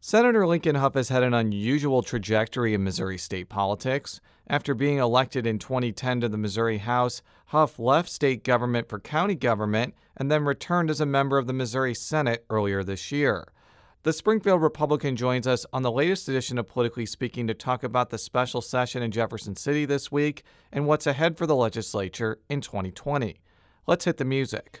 Senator Lincoln Hough has had an unusual trajectory in Missouri state politics. After being elected in 2010 to the Missouri House, Hough left state government for county government and then returned as a member of the Missouri Senate earlier this year. The Springfield Republican joins us on the latest edition of Politically Speaking to talk about the special session in Jefferson City this week and what's ahead for the legislature in 2020. Let's hit the music.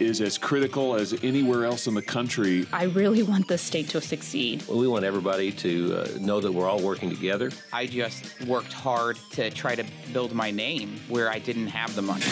is as critical as anywhere else in the country. I really want the state to succeed. Well, we want everybody to uh, know that we're all working together. I just worked hard to try to build my name where I didn't have the money.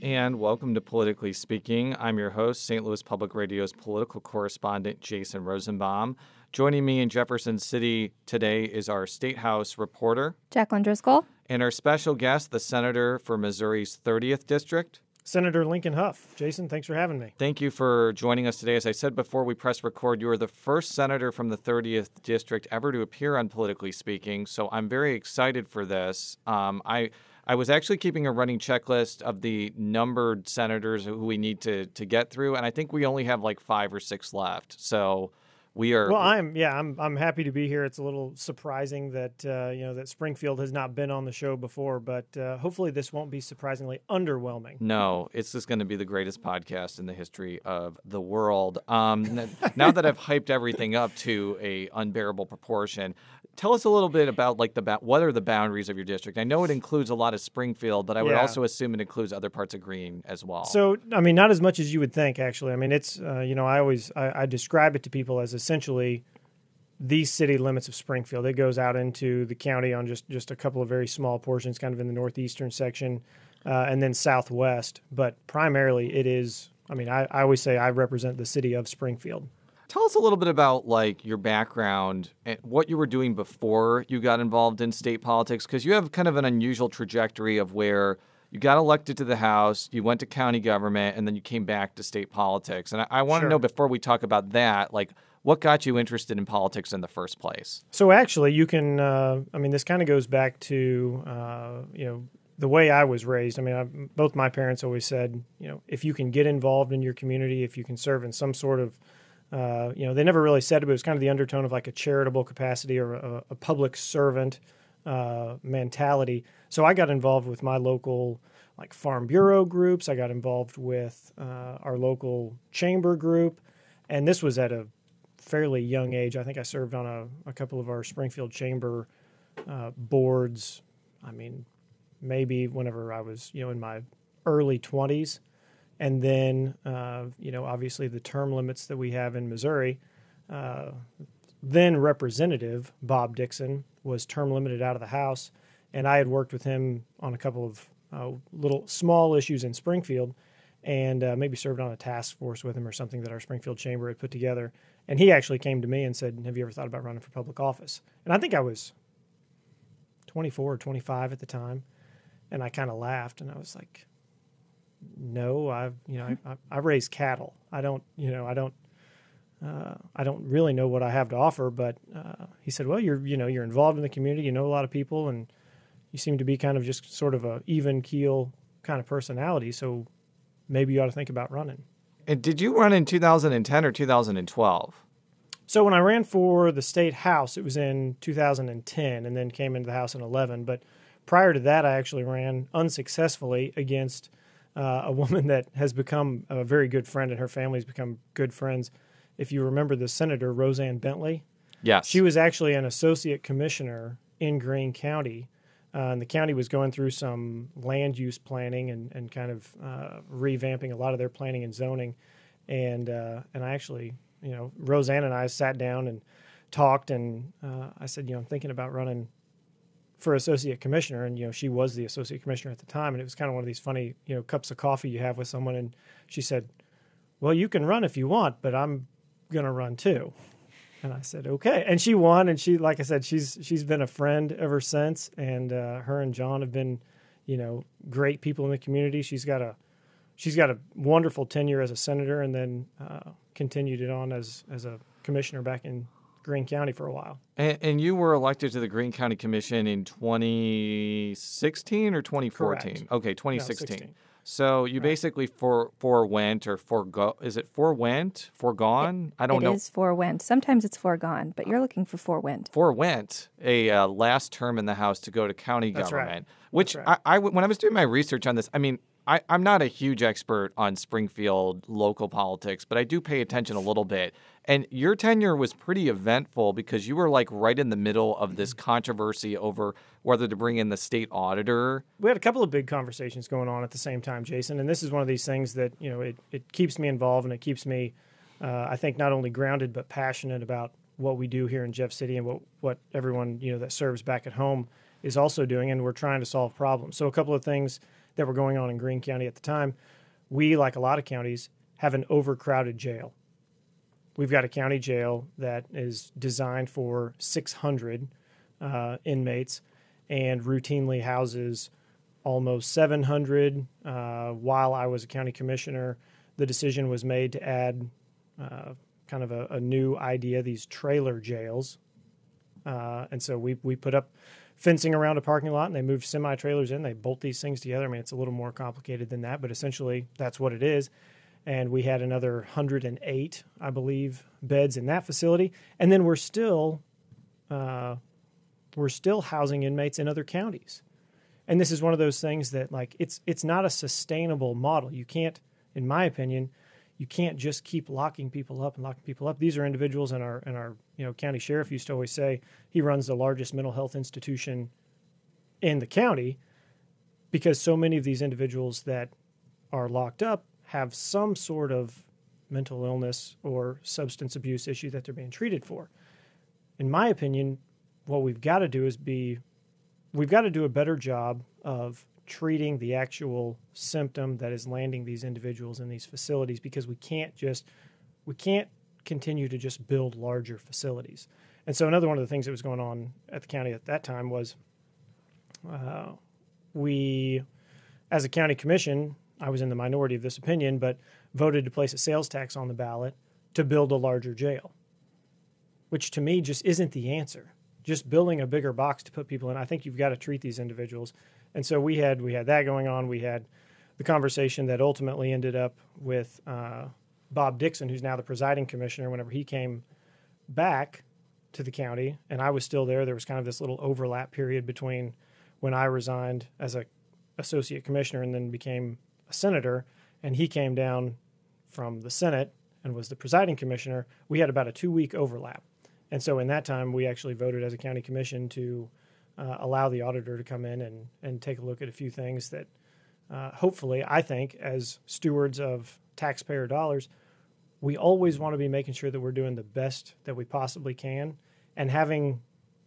And welcome to Politically Speaking. I'm your host, St. Louis Public Radio's political correspondent, Jason Rosenbaum. Joining me in Jefferson City today is our State House reporter, Jaclyn Driscoll. And our special guest, the senator for Missouri's 30th District, Senator Lincoln Hough. Jason, thanks for having me. Thank you for joining us today. As I said before we press record, you are the first senator from the 30th District ever to appear on Politically Speaking. So I'm very excited for this. Um, I I was actually keeping a running checklist of the numbered senators who we need to to get through, and I think we only have like five or six left. So we are well i'm yeah i'm i'm happy to be here. It's a little surprising that uh, you know that springfield has not been on the show before but uh, hopefully this won't be surprisingly underwhelming. No it's just going to be the greatest podcast in the history of the world. Um, now that i've hyped everything up to a unbearable proportion tell us a little bit about like the what are the boundaries of your district? I know it includes a lot of Springfield, but I would yeah. also assume it includes other parts of Greene as well. So, I mean, not as much as you would think. Actually, I mean, it's uh, you know, I always I, I, describe it to people as essentially the city limits of Springfield. It goes out into the county on just just a couple of very small portions, kind of in the northeastern section, uh, and then southwest. But primarily, it is. I mean, I, I always say I represent the city of Springfield. Tell us a little bit about like your background and what you were doing before you got involved in state politics because you have kind of an unusual trajectory of where you got elected to the House, you went to county government, and then you came back to state politics. And I, I want to sure. know before we talk about that, like what got you interested in politics in the first place? So actually, you can. Uh, I mean, this kind of goes back to uh, you know the way I was raised. I mean, I, both my parents always said, you know, if you can get involved in your community, if you can serve in some sort of uh, you know, they never really said it, but it was kind of the undertone of like a charitable capacity or a, a public servant uh, mentality. So I got involved with my local like farm bureau groups. I got involved with uh, our local chamber group, and this was at a fairly young age. I think I served on a, a couple of our Springfield chamber uh, boards. I mean, maybe whenever I was you know in my early twenties and then uh, you know obviously the term limits that we have in Missouri. Uh, then Representative Bob Dixon was term limited out of the House, and I had worked with him on a couple of uh, little small issues in Springfield, and uh, maybe served on a task force with him or something that our Springfield chamber had put together. And he actually came to me and said, "Have you ever thought about running for public office?" And I think I was 24 or 25 at the time, and I kind of laughed and I was like, no, I've you know I, I raise cattle. I don't you know I don't uh, I don't really know what I have to offer. But uh, he said, well, you're you know you're involved in the community. You know a lot of people, and you seem to be kind of just sort of a even keel kind of personality. So maybe you ought to think about running. And did you run in 2010 or 2012? So when I ran for the state house, it was in 2010, and then came into the house in 11. But prior to that, I actually ran unsuccessfully against uh, a woman that has become a very good friend, and her family has become good friends. If you remember the senator Roseann Bentley, yes, she was actually an associate commissioner in Greene County. Uh, and the county was going through some land use planning and, and kind of uh, revamping a lot of their planning and zoning. And uh, and I actually, you know, Roseann and I sat down and talked, and uh, I said, you know, I'm thinking about running for associate commissioner, and you know she was the associate commissioner at the time, and it was kind of one of these funny you know cups of coffee you have with someone, and she said, "Well, you can run if you want, but I'm going to run too." And I said, okay. And she won. And she, like I said, she's she's been a friend ever since. And uh, her and John have been, you know, great people in the community. She's got a she's got a wonderful tenure as a senator, and then uh, continued it on as as a commissioner back in Greene County for a while. And, and, you were elected to the Greene County Commission in 2016 or 2014? Correct. Okay, 2016. No, so you right. basically for forewent or forego is it forewent foregone? It, I don't it know. It is forewent. Sometimes it's foregone, but you're looking for forewent. Forewent a uh, last term in the House to go to county That's government, right. which right. I, I when I was doing my research on this, I mean I, am not a huge expert on Springfield local politics, but I do pay attention a little bit. And your tenure was pretty eventful because you were like right in the middle of this controversy over whether to bring in the state auditor. We had a couple of big conversations going on at the same time, Jason. And this is one of these things that, you know, it, it keeps me involved and it keeps me, uh, I think, not only grounded, but passionate about what we do here in Jeff City and what, what everyone, you know, that serves back at home is also doing. And we're trying to solve problems. So a couple of things that were going on in Greene County at the time, we, like a lot of counties, have an overcrowded jail. We've got a county jail that is designed for 600 uh, inmates and routinely houses almost 700. Uh, while I was a county commissioner, the decision was made to add uh, kind of a, a, new idea, these trailer jails. Uh, and so we, we put up fencing around a parking lot and they move semi trailers in. They bolt these things together. I mean, it's a little more complicated than that, but essentially that's what it is. And we had another 108, I believe, beds in that facility. And then we're still, uh, we're still housing inmates in other counties. And this is one of those things that, like, it's it's not a sustainable model. You can't, in my opinion, you can't just keep locking people up and locking people up. These are individuals, and our and our you know county sheriff used to always say he runs the largest mental health institution in the county because so many of these individuals that are locked up have some sort of mental illness or substance abuse issue that they're being treated for. In my opinion, what we've got to do is be we've got to do a better job of treating the actual symptom that is landing these individuals in these facilities because we can't just we can't continue to just build larger facilities. And so another one of the things that was going on at the county at that time was uh, we, as a county commission, I was in the minority of this opinion, but voted to place a sales tax on the ballot to build a larger jail, which to me just isn't the answer. Just building a bigger box to put people in. I think you've got to treat these individuals and so we had we had that going on. We had the conversation that ultimately ended up with uh, Bob Dixon, who's now the presiding commissioner. Whenever he came back to the county, and I was still there, there was kind of this little overlap period between when I resigned as a associate commissioner and then became a senator, and he came down from the Senate and was the presiding commissioner. We had about a two week overlap. And so in that time, we actually voted as a county commission to uh, allow the auditor to come in and, and take a look at a few things that uh, hopefully, I think, as stewards of taxpayer dollars, we always want to be making sure that we're doing the best that we possibly can. And having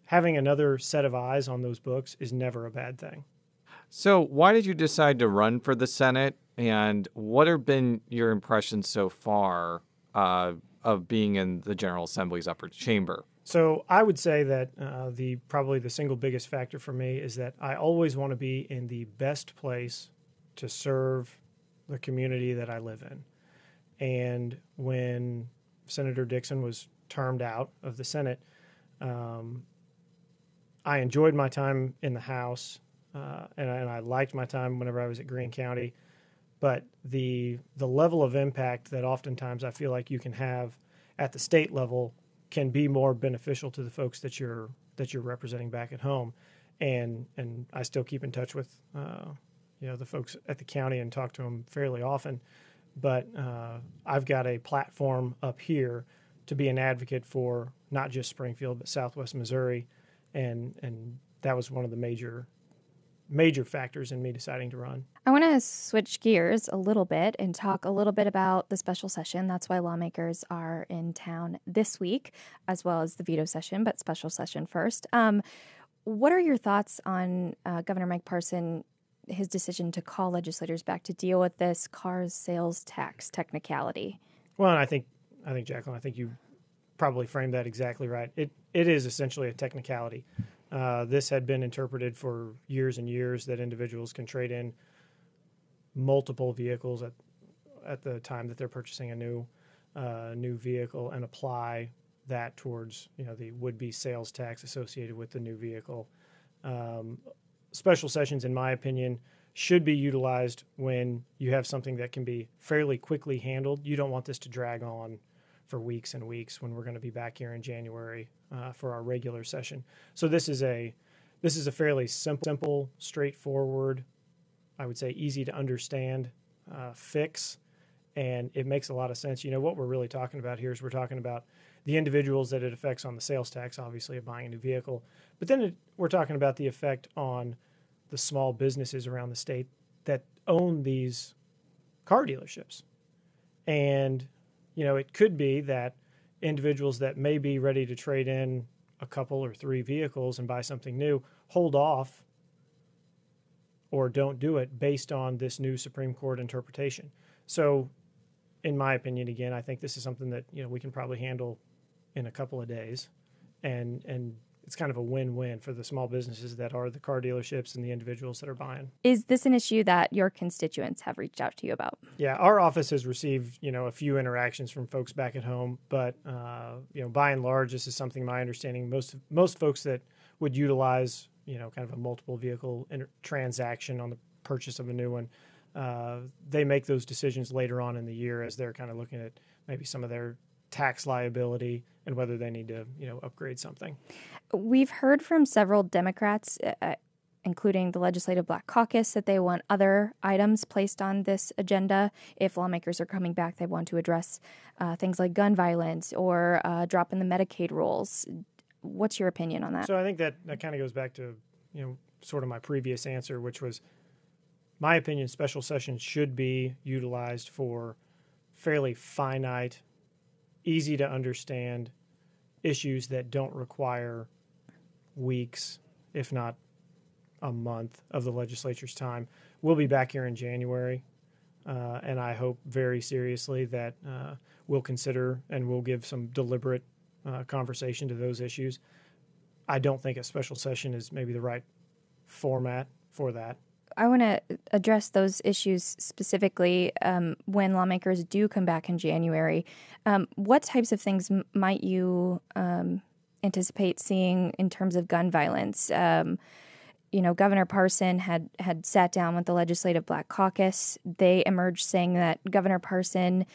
having another set of eyes on those books is never a bad thing. So, why did you decide to run for the Senate? And what have been your impressions so far uh, of being in the General Assembly's upper chamber? So I would say that uh, the probably the single biggest factor for me is that I always want to be in the best place to serve the community that I live in. And when Senator Dixon was termed out of the Senate, um, I enjoyed my time in the House, uh, and, I, and I liked my time whenever I was at Greene County. But the the level of impact that oftentimes I feel like you can have at the state level can be more beneficial to the folks that you're that you're representing back at home. And and I still keep in touch with uh, you know the folks at the county and talk to them fairly often. But uh, I've got a platform up here to be an advocate for not just Springfield but Southwest Missouri, and and that was one of the major major factors in me deciding to run. I want to switch gears a little bit and talk a little bit about the special session. That's why lawmakers are in town this week, as well as the veto session, but special session first. Um, what are your thoughts on uh, Governor Mike Parson? His decision to call legislators back to deal with this cars sales tax technicality. Well, I think, I think Jaclyn, I think you probably framed that exactly right. It it is essentially a technicality. Uh, this had been interpreted for years and years that individuals can trade in multiple vehicles at at the time that they're purchasing a new uh, new vehicle and apply that towards you know the would be sales tax associated with the new vehicle. Um, special sessions, in my opinion, should be utilized when you have something that can be fairly quickly handled. You don't want this to drag on for weeks and weeks when we're going to be back here in January uh, for our regular session. So this is a this is a fairly simple, simple, straightforward, I would say easy to understand uh, fix, and it makes a lot of sense. You know what we're really talking about here is we're talking about the individuals that it affects on the sales tax, obviously, of buying a new vehicle, but then it, we're talking about the effect on the small businesses around the state that own these car dealerships, and you know, it could be that individuals that may be ready to trade in a couple or three vehicles and buy something new hold off or don't do it based on this new Supreme Court interpretation. So, in my opinion, again, I think this is something that you know we can probably handle in a couple of days, and and it's kind of a win-win for the small businesses that are the car dealerships and the individuals that are buying. Is this an issue that your constituents have reached out to you about? Yeah, our office has received you know a few interactions from folks back at home, but uh, you know by and large, this is something my understanding most most folks that would utilize you know kind of a multiple vehicle inter- transaction on the purchase of a new one. Uh, they make those decisions later on in the year as they're kind of looking at maybe some of their tax liability and whether they need to, you know, upgrade something. We've heard from several Democrats, uh, uh, including the Legislative Black Caucus, that they want other items placed on this agenda. If lawmakers are coming back, they want to address uh, things like gun violence or uh, drop in the Medicaid rules. What's your opinion on that? So I think that that kind of goes back to, you know, sort of my previous answer, which was my opinion special sessions should be utilized for fairly finite easy to understand issues that don't require weeks, if not a month, of the legislature's time. We'll be back here in January, uh, and I hope very seriously that uh, we'll consider and we'll give some deliberate uh, conversation to those issues. I don't think a special session is maybe the right format for that. I want to address those issues specifically um, when lawmakers do come back in January. Um, what types of things m- might you um, anticipate seeing in terms of gun violence? You know, Governor Parson had had sat down with the Legislative Black Caucus. They emerged saying that Governor Parson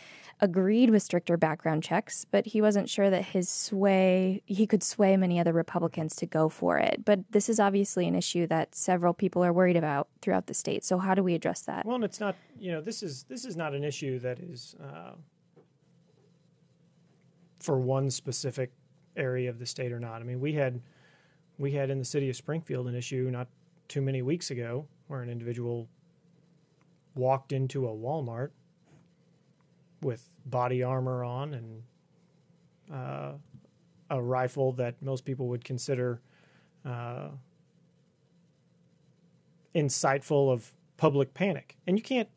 agreed with stricter background checks, but he wasn't sure that his sway he could sway many other Republicans to go for it. But this is obviously an issue that several people are worried about throughout the state. So how do we address that? Well, it's not you know this is this is not an issue that is uh, for one specific area of the state or not. I mean, we had we had in the city of Springfield an issue not too many weeks ago where an individual walked into a Walmart with body armor on and uh, a rifle that most people would consider uh, insightful of public panic. And you can't.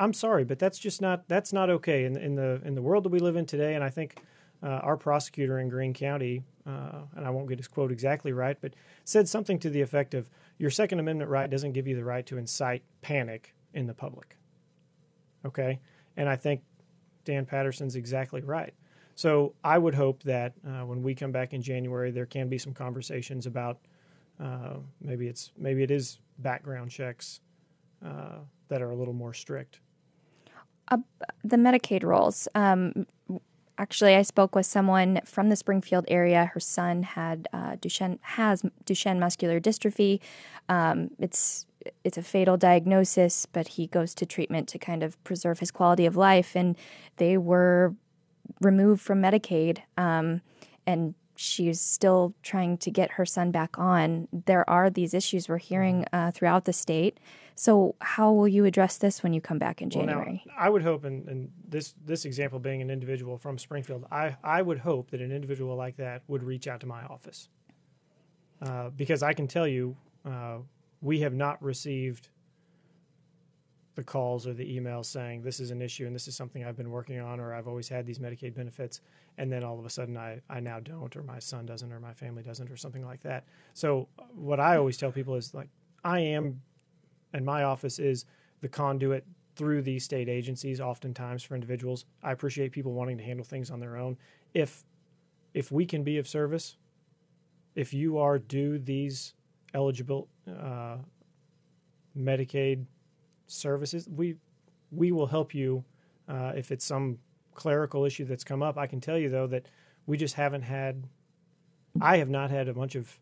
I'm sorry, but that's just not that's not okay in in the in the world that we live in today. And I think uh, our prosecutor in Greene County, uh, and I won't get his quote exactly right, but said something to the effect of, "Your Second Amendment right doesn't give you the right to incite panic in the public." Okay, and I think Dan Patterson's exactly right. So I would hope that uh, when we come back in January, there can be some conversations about uh, maybe it's maybe it is background checks uh, that are a little more strict. Uh, the Medicaid rolls. Um, actually, I spoke with someone from the Springfield area. Her son had uh, Duchenne has Duchenne muscular dystrophy. Um, it's it's a fatal diagnosis, but he goes to treatment to kind of preserve his quality of life. And they were removed from Medicaid, um, and she's still trying to get her son back on. There are these issues we're hearing mm-hmm. uh, throughout the state. So, how will you address this when you come back in January? Well, now, I would hope, and, and this this example being an individual from Springfield, I, I would hope that an individual like that would reach out to my office. Uh, because I can tell you, uh, we have not received the calls or the emails saying this is an issue and this is something I've been working on or I've always had these Medicaid benefits and then all of a sudden I, I now don't or my son doesn't or my family doesn't or something like that. So what I always tell people is like I am and my office is the conduit through these state agencies oftentimes for individuals. I appreciate people wanting to handle things on their own. If if we can be of service, if you are due these eligible uh, Medicaid services, we we will help you uh, if it's some clerical issue that's come up. I can tell you though that we just haven't had. I have not had a bunch of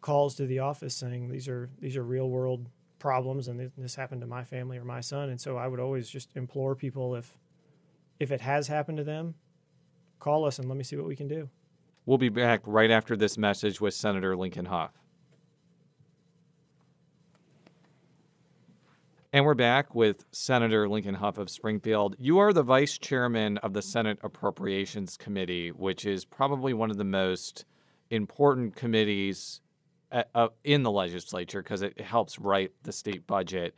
calls to the office saying these are these are real world problems and this happened to my family or my son and so I would always just implore people if if it has happened to them call us and let me see what we can do. We'll be back right after this message with Senator Lincoln Hough. And we're back with Senator Lincoln Hough of Springfield. You are the vice chairman of the Senate Appropriations Committee, which is probably one of the most important committees uh, in the legislature because it helps write the state budget.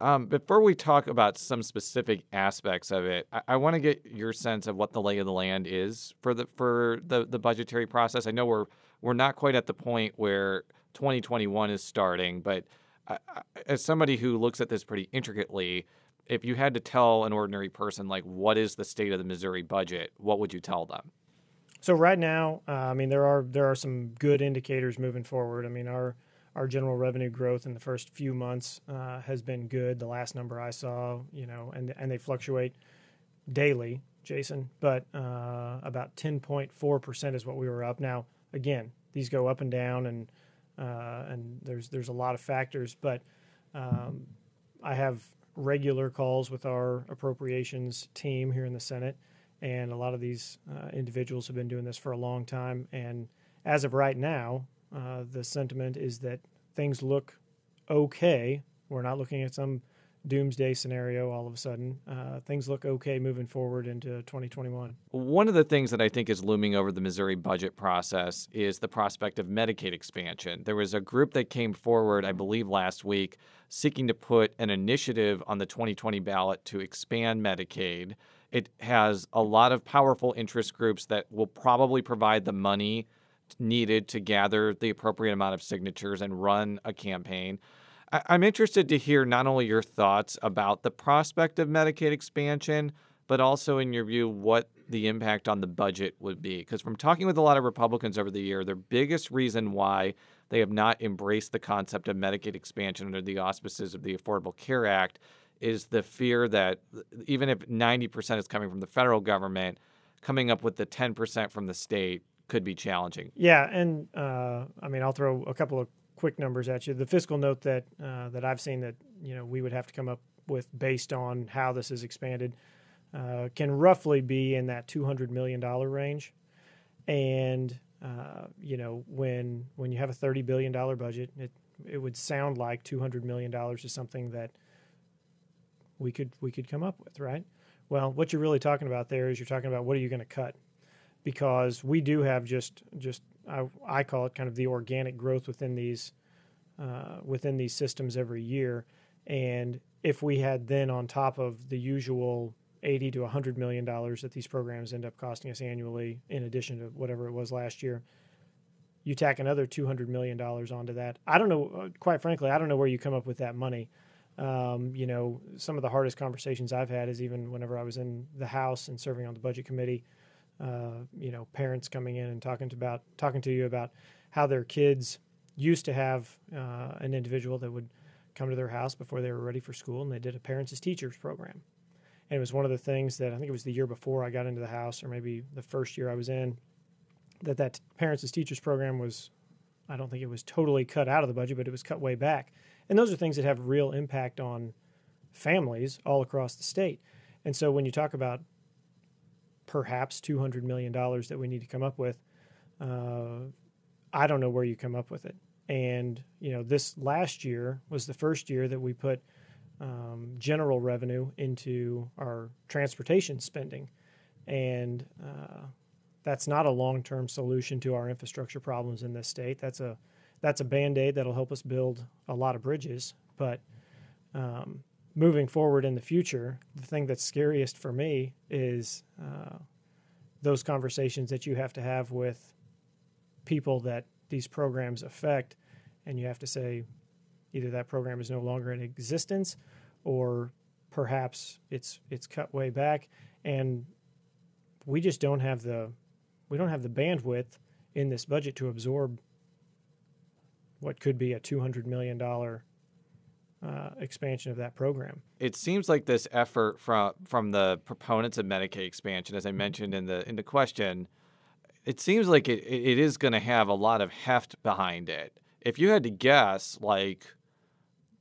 Um, before we talk about some specific aspects of it, I, I want to get your sense of what the lay of the land is for the for the, the budgetary process. I know we're we're not quite at the point where 2021 is starting, but as somebody who looks at this pretty intricately, if you had to tell an ordinary person like what is the state of the Missouri budget, what would you tell them? So right now, uh, I mean there are there are some good indicators moving forward. I mean our our general revenue growth in the first few months uh, has been good. The last number I saw, you know, and and they fluctuate daily, Jason, but uh, about 10.4 percent is what we were up. Now again, these go up and down and uh, and there's there's a lot of factors. But um, I have regular calls with our appropriations team here in the Senate, and a lot of these uh, individuals have been doing this for a long time. And as of right now, uh, the sentiment is that things look okay. We're not looking at some doomsday scenario all of a sudden. Uh, things look okay moving forward into 2021. One of the things that I think is looming over the Missouri budget process is the prospect of Medicaid expansion. There was a group that came forward, I believe, last week seeking to put an initiative on the 2020 ballot to expand Medicaid. It has a lot of powerful interest groups that will probably provide the money needed to gather the appropriate amount of signatures and run a campaign. I'm interested to hear not only your thoughts about the prospect of Medicaid expansion, but also in your view what the impact on the budget would be. Because from talking with a lot of Republicans over the year, their biggest reason why they have not embraced the concept of Medicaid expansion under the auspices of the Affordable Care Act is the fear that even if 90% is coming from the federal government, coming up with the 10% from the state could be challenging. Yeah, and uh, I mean, I'll throw a couple of quick numbers at you. The fiscal note that uh, that I've seen that you know we would have to come up with based on how this is expanded uh, can roughly be in that two hundred million dollar range, and uh, you know when when you have a thirty billion dollar budget, it it would sound like two hundred million dollars is something that we could we could come up with, right? Well, what you're really talking about there is you're talking about what are you going to cut, because we do have just just I, I call it kind of the organic growth within these uh, within these systems every year. And if we had then on top of the usual 80 to 100 million dollars that these programs end up costing us annually, in addition to whatever it was last year, you tack another 200 million dollars onto that. I don't know, uh, quite frankly, I don't know where you come up with that money. Um, you know, some of the hardest conversations I've had is even whenever I was in the House and serving on the budget committee uh, you know, parents coming in and talking to about talking to you about how their kids used to have uh, an individual that would come to their house before they were ready for school, and they did a parents as teachers program. And it was one of the things that I think it was the year before I got into the house, or maybe the first year I was in, that that parents as teachers program was. I don't think it was totally cut out of the budget, but it was cut way back. And those are things that have real impact on families all across the state. And so when you talk about perhaps $200 million that we need to come up with. Uh, I don't know where you come up with it. And, you know, this last year was the first year that we put um, general revenue into our transportation spending. And uh, that's not a long term solution to our infrastructure problems in this state. That's a that's a band aid that'll help us build a lot of bridges, but um, moving forward in the future, the thing that's scariest for me is uh, those conversations that you have to have with people that these programs affect, and you have to say either that program is no longer in existence, or perhaps it's it's cut way back, and we just don't have the we don't have the bandwidth in this budget to absorb what could be a two hundred million dollar uh, expansion of that program. It seems like this effort from from the proponents of Medicaid expansion, as I mentioned in the in the question, it seems like it, it is going to have a lot of heft behind it. If you had to guess, like,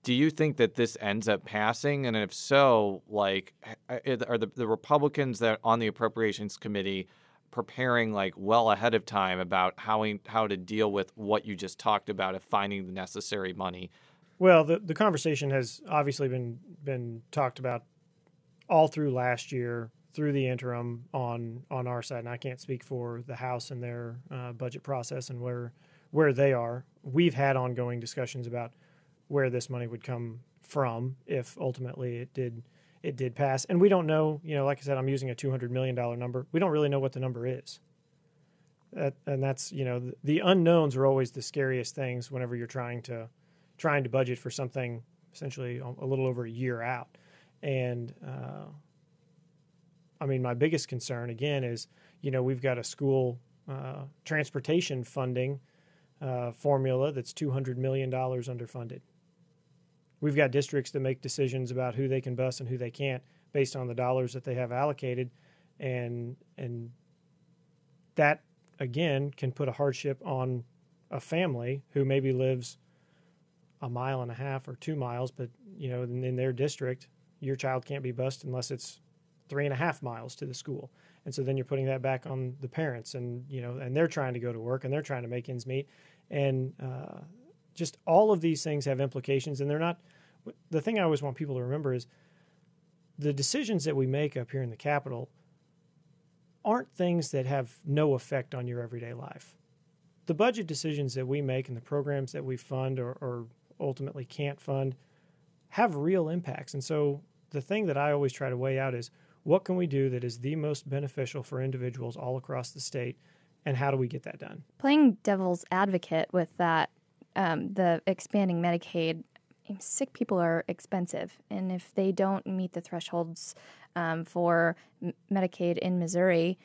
do you think that this ends up passing? And if so, like, are the, the Republicans that on the Appropriations Committee preparing like well ahead of time about how how to deal with what you just talked about of finding the necessary money well, the the conversation has obviously been been talked about all through last year, through the interim on on our side, and I can't speak for the House and their uh, budget process and where where they are. We've had ongoing discussions about where this money would come from if ultimately it did it did pass, and we don't know. You know, like I said, I'm using a 200 million dollar number. We don't really know what the number is. That, and that's you know the, the unknowns are always the scariest things whenever you're trying to trying to budget for something essentially a little over a year out. And uh, I mean, my biggest concern again is, you know, we've got a school uh, transportation funding uh, formula that's $200 million underfunded. We've got districts that make decisions about who they can bus and who they can't based on the dollars that they have allocated. And, and that, again, can put a hardship on a family who maybe lives a mile and a half or two miles, but you know, in, in, their district, your child can't be bused unless it's three and a half miles to the school. And so then you're putting that back on the parents, and you know, and they're trying to go to work and they're trying to make ends meet, and uh, just all of these things have implications, and they're not. The thing I always want people to remember is the decisions that we make up here in the capital aren't things that have no effect on your everyday life. The budget decisions that we make and the programs that we fund or, or ultimately can't fund have real impacts. And so the thing that I always try to weigh out is what can we do that is the most beneficial for individuals all across the state, and how do we get that done? Playing devil's advocate with that, um, the expanding Medicaid, sick people are expensive, and if they don't meet the thresholds um, for Medicaid in Missouri,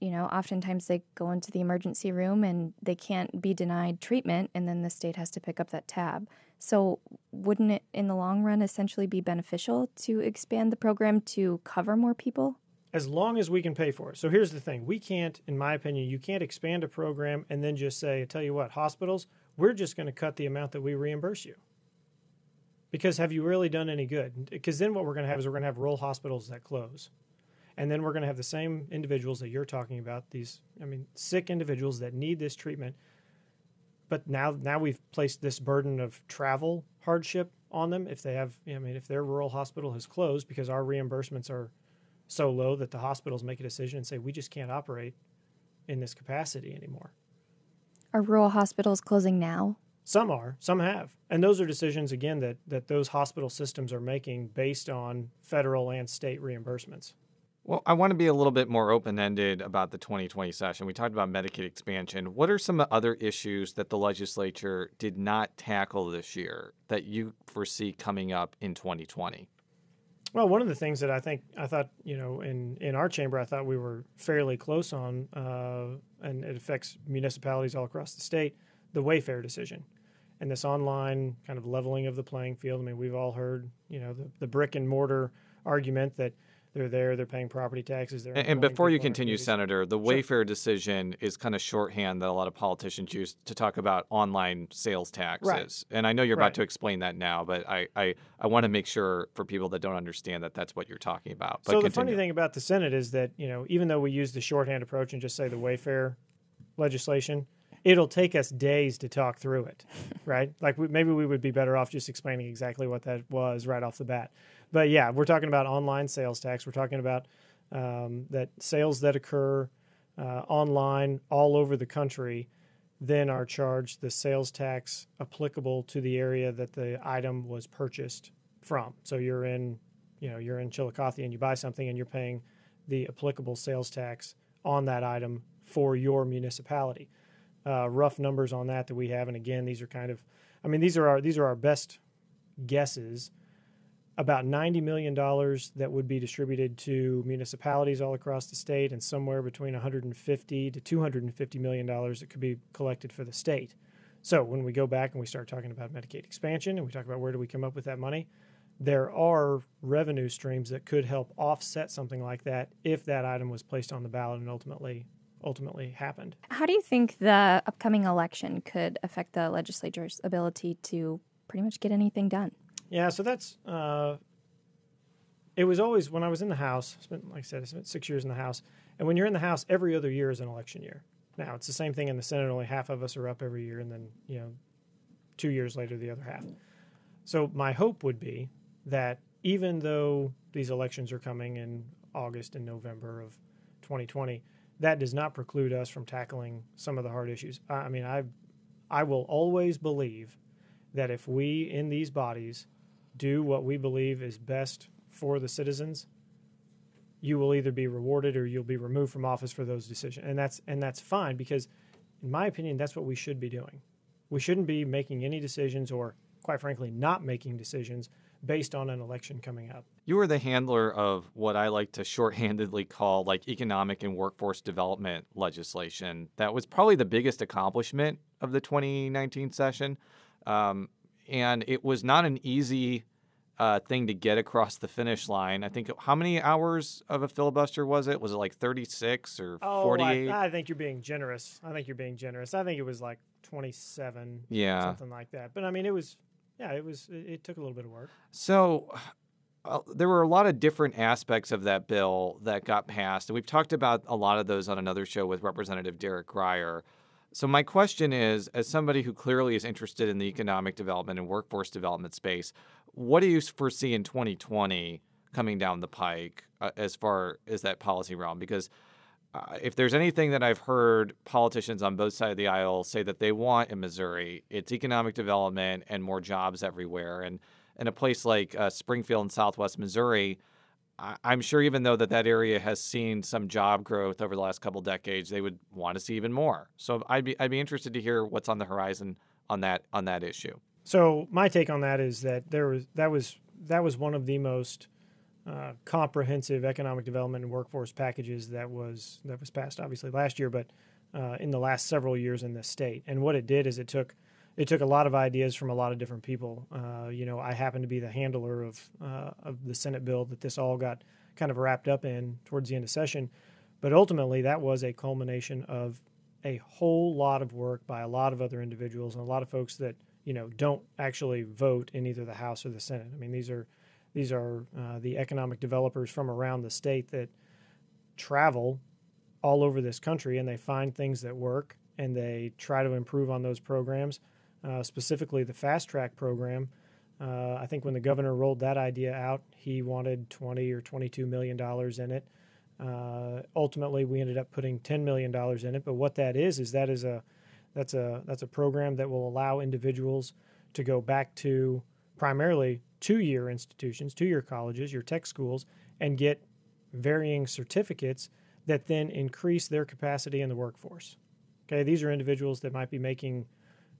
you know, oftentimes they go into the emergency room and they can't be denied treatment, and then the state has to pick up that tab. So, wouldn't it in the long run essentially be beneficial to expand the program to cover more people? As long as we can pay for it. So, here's the thing we can't, in my opinion, you can't expand a program and then just say, I tell you what, hospitals, we're just going to cut the amount that we reimburse you. Because have you really done any good? Because then what we're going to have is we're going to have rural hospitals that close. And then we're going to have the same individuals that you're talking about, these, I mean, sick individuals that need this treatment but now now we've placed this burden of travel hardship on them if they have I mean if their rural hospital has closed because our reimbursements are so low that the hospitals make a decision and say we just can't operate in this capacity anymore. Are rural hospitals closing now? Some are, some have. And those are decisions again that that those hospital systems are making based on federal and state reimbursements. Well, I want to be a little bit more open ended about the 2020 session. We talked about Medicaid expansion. What are some other issues that the legislature did not tackle this year that you foresee coming up in 2020? Well, one of the things that I think I thought you know in in our chamber, I thought we were fairly close on, uh, and it affects municipalities all across the state. The Wayfair decision, and this online kind of leveling of the playing field. I mean, we've all heard you know the, the brick and mortar argument that they're there. They're paying property taxes. They're and, and before you continue, Senator, the Wayfair sure. decision is kind of shorthand that a lot of politicians use to talk about online sales taxes. Right. And I know you're right. about to explain that now, but I, I, I want to make sure for people that don't understand that that's what you're talking about. But so continue. the funny thing about the Senate is that you know even though we use the shorthand approach and just say the Wayfair legislation, it'll take us days to talk through it, right? Like we, maybe we would be better off just explaining exactly what that was right off the bat but yeah, we're talking about online sales tax. We're talking about um, that sales that occur uh, online all over the country then are charged the sales tax applicable to the area that the item was purchased from. So you're in, you know, you're in Chillicothe and you buy something and you're paying the applicable sales tax on that item for your municipality. Uh, rough numbers on that that we have, and again, these are kind of, I mean, these are our these are our best guesses. About ninety million dollars that would be distributed to municipalities all across the state, and somewhere between one hundred and fifty to two hundred and fifty million dollars that could be collected for the state. So when we go back and we start talking about Medicaid expansion, and we talk about where do we come up with that money, there are revenue streams that could help offset something like that if that item was placed on the ballot and ultimately ultimately happened. How do you think the upcoming election could affect the legislature's ability to pretty much get anything done? Yeah, so that's uh, it was always when I was in the House. Spent like I said, I spent six years in the House, and when you're in the House, every other year is an election year. Now it's the same thing in the Senate. Only half of us are up every year, and then you know, two years later the other half. So my hope would be that even though these elections are coming in August and November of 2020, that does not preclude us from tackling some of the hard issues. I mean, I I will always believe that if we in these bodies do what we believe is best for the citizens, you will either be rewarded or you'll be removed from office for those decisions. And that's and that's fine because in my opinion that's what we should be doing. We shouldn't be making any decisions or quite frankly not making decisions based on an election coming up. You were the handler of what I like to shorthandedly call like economic and workforce development legislation. That was probably the biggest accomplishment of the 2019 session. Um, and it was not an easy uh, thing to get across the finish line. I think how many hours of a filibuster was it? Was it like 36 or oh, 48? I, I think you're being generous. I think you're being generous. I think it was like 27, yeah, something like that. But I mean, it was yeah, it was. It, it took a little bit of work. So. Uh, there were a lot of different aspects of that bill that got passed, and we've talked about a lot of those on another show with Representative Derek Grier. So, my question is as somebody who clearly is interested in the economic development and workforce development space, what do you foresee in 2020 coming down the pike uh, as far as that policy realm? Because uh, if there's anything that I've heard politicians on both sides of the aisle say that they want in Missouri, it's economic development and more jobs everywhere. And in a place like uh, Springfield in Southwest Missouri, I'm sure even though that that area has seen some job growth over the last couple decades, they would want to see even more. So I'd be I'd be interested to hear what's on the horizon on that on that issue. So my take on that is that there was that was that was one of the most uh, comprehensive economic development and workforce packages that was that was passed obviously last year, but uh, in the last several years in this state. And what it did is it took it took a lot of ideas from a lot of different people. Uh, you know, I happen to be the handler of uh, of the Senate bill that this all got kind of wrapped up in towards the end of session, but ultimately that was a culmination of a whole lot of work by a lot of other individuals and a lot of folks that you know don't actually vote in either the House or the Senate. I mean, these are these are uh, the economic developers from around the state that travel all over this country and they find things that work and they try to improve on those programs. Uh, specifically, the fast track program. Uh, I think when the governor rolled that idea out, he wanted 20 or 22 million dollars in it. Uh, ultimately, we ended up putting 10 million dollars in it. But what that is is that is a that's a that's a program that will allow individuals to go back to primarily two year institutions, two year colleges, your tech schools, and get varying certificates that then increase their capacity in the workforce. Okay, these are individuals that might be making,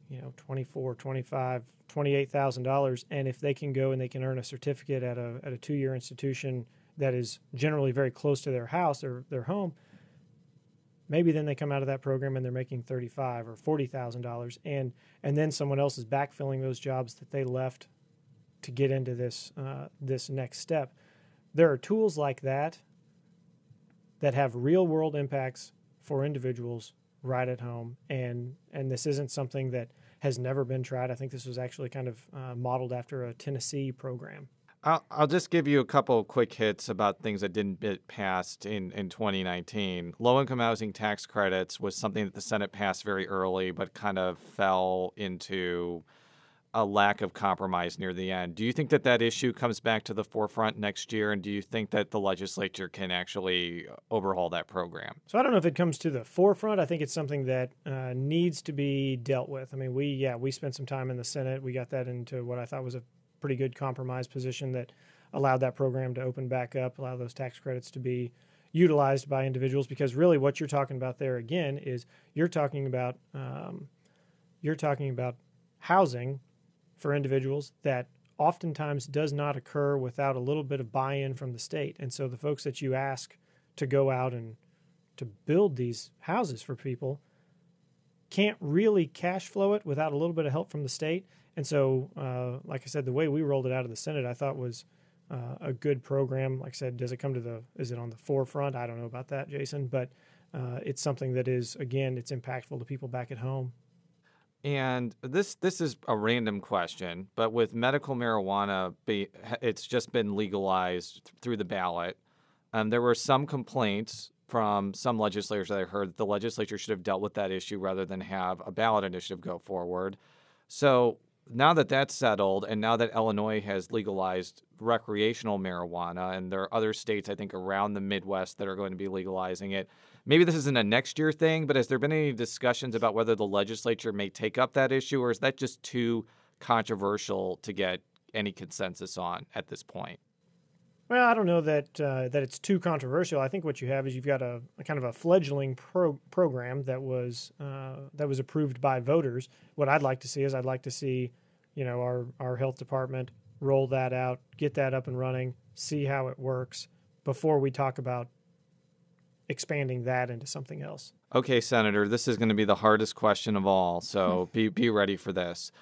you know, 24, 25, 28,000 dollars and if they can go and they can earn a certificate at a at a two year institution that is generally very close to their house or their home, maybe then they come out of that program and they're making 35 or $40,000 and and then someone else is backfilling those jobs that they left to get into this uh, this next step. There are tools like that that have real world impacts for individuals right at home, and and this isn't something that has never been tried. I think this was actually kind of uh, modeled after a Tennessee program. I'll, I'll just give you a couple quick hits about things that didn't get passed in, in 2019. Low income housing tax credits was something that the Senate passed very early, but kind of fell into a lack of compromise near the end. Do you think that that issue comes back to the forefront next year? And do you think that the legislature can actually overhaul that program? So I don't know if it comes to the forefront. I think it's something that uh, needs to be dealt with. I mean, we, yeah, we spent some time in the Senate. We got that into what I thought was a pretty good compromise position that allowed that program to open back up, allow those tax credits to be utilized by individuals. Because really, what you're talking about there again is you're talking about um, you're talking about housing for individuals that oftentimes does not occur without a little bit of buy-in from the state. And so the folks that you ask to go out and to build these houses for people can't really cash flow it without a little bit of help from the state. And so, uh, like I said, the way we rolled it out of the Senate, I thought was uh, a good program. Like I said, does it come to the? Is it on the forefront? I don't know about that, Jason, but uh, it's something that is again, it's impactful to people back at home. And this this is a random question, but with medical marijuana, be, it's just been legalized through the ballot. Um, there were some complaints from some legislators that I heard that the legislature should have dealt with that issue rather than have a ballot initiative go forward. So now that that's settled, and now that Illinois has legalized recreational marijuana, and there are other states, I think, around the Midwest that are going to be legalizing it, maybe this isn't a next year thing, but has there been any discussions about whether the legislature may take up that issue, or is that just too controversial to get any consensus on at this point? Well, I don't know that uh, that it's too controversial. I think what you have is you've got a, a kind of a fledgling pro- program that was uh, that was approved by voters. What I'd like to see is I'd like to see, you know, our our health department roll that out, get that up and running, see how it works before we talk about expanding that into something else. Okay, Senator, this is going to be the hardest question of all, so be be ready for this.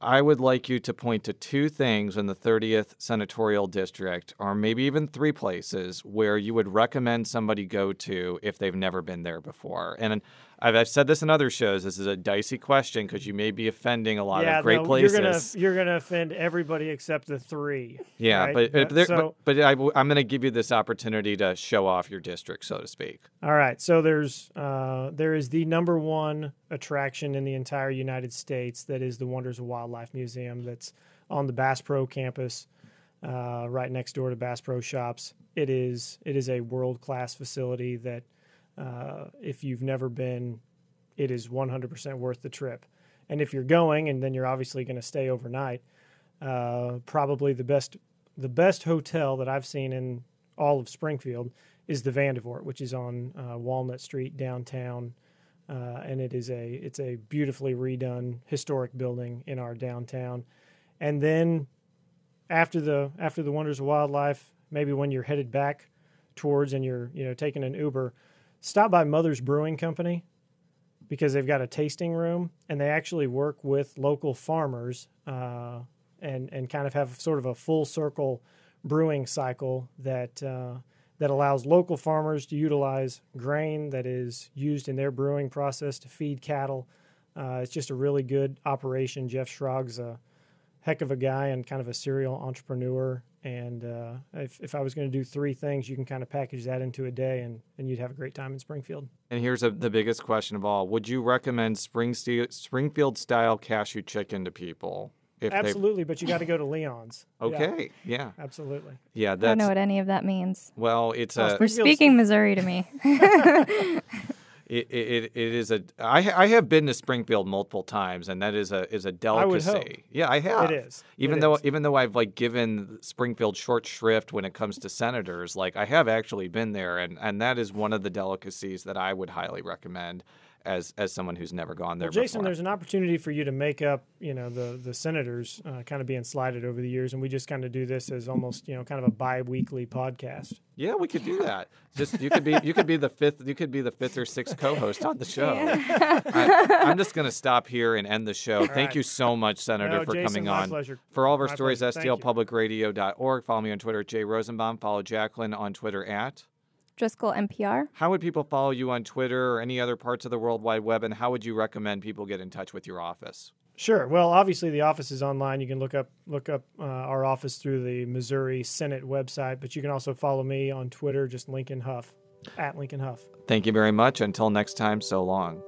I would like you to point to two things in the 30th senatorial district, or maybe even three places, where you would recommend somebody go to if they've never been there before. And I've, I've said this in other shows. This is a dicey question because you may be offending a lot yeah, of great no, places. You're gonna you're gonna offend everybody except the three. Yeah, right? but but, Uh, there, so, but, but I, am going to give you this opportunity to show off your district, so to speak. All right. So there's uh, there is the number one attraction in the entire United States that is the Wonders of Wildlife Museum that's on the Bass Pro campus, uh, right next door to Bass Pro Shops. It is it is a world class facility that uh, if you've never been, it is 100% worth the trip. And if you're going, and then you're obviously going to stay overnight, uh, probably the best the best hotel that I've seen in all of Springfield is the Vandivort, which is on uh, Walnut Street downtown, uh, and it is a it's a beautifully redone historic building in our downtown. And then after the after the Wonders of Wildlife, maybe when you're headed back towards and you're you know taking an Uber, stop by Mother's Brewing Company because they've got a tasting room and they actually work with local farmers uh, and and kind of have sort of a full circle brewing cycle that uh, that allows local farmers to utilize grain that is used in their brewing process to feed cattle. Uh, it's just a really good operation. Jeff Schrag's a heck of a guy and kind of a serial entrepreneur. And uh, if, if I was going to do three things, you can kind of package that into a day and, and you'd have a great time in Springfield. And here's a, the biggest question of all Would you recommend Springfield style cashew chicken to people? If absolutely, but you got to go to Leong's. Okay, yeah, yeah. absolutely. Yeah, that's, I don't know what any of that means. Well, it's well, a. You're speaking Missouri to me. it, it, it is a. I, I have been to Springfield multiple times, and that is a is a delicacy. I. Yeah, I have. It is. Even it though is. even though I've like given Springfield short shrift when it comes to senators, like I have actually been there, and and that is one of the delicacies that I would highly recommend as as someone who's never gone there well, Jason, before. there's an opportunity for you to make up, you know, the the senators uh, kind of being slighted over the years, and we just kind of do this as almost, you know, kind of a bi-weekly podcast. Yeah, we could do that. Just you could be you could be the fifth you could be the fifth or sixth co-host on the show. Yeah. I, am just going to stop here and end the show. All Thank right. you so much, Senator, no, for Jason, coming my on. Pleasure. For all of our My stories, pleasure. Stlpublicradio.org. Follow me on Twitter at Jay Rosenbaum. Follow Jaclyn on Twitter at Driscoll NPR. How would people follow you on Twitter or any other parts of the World Wide Web, and how would you recommend people get in touch with your office? Sure. Well, obviously the office is online. You can look up look up uh, our office through the Missouri Senate website, but you can also follow me on Twitter, just Lincoln Hough at Lincoln Hough. Thank you very much. Until next time, so long.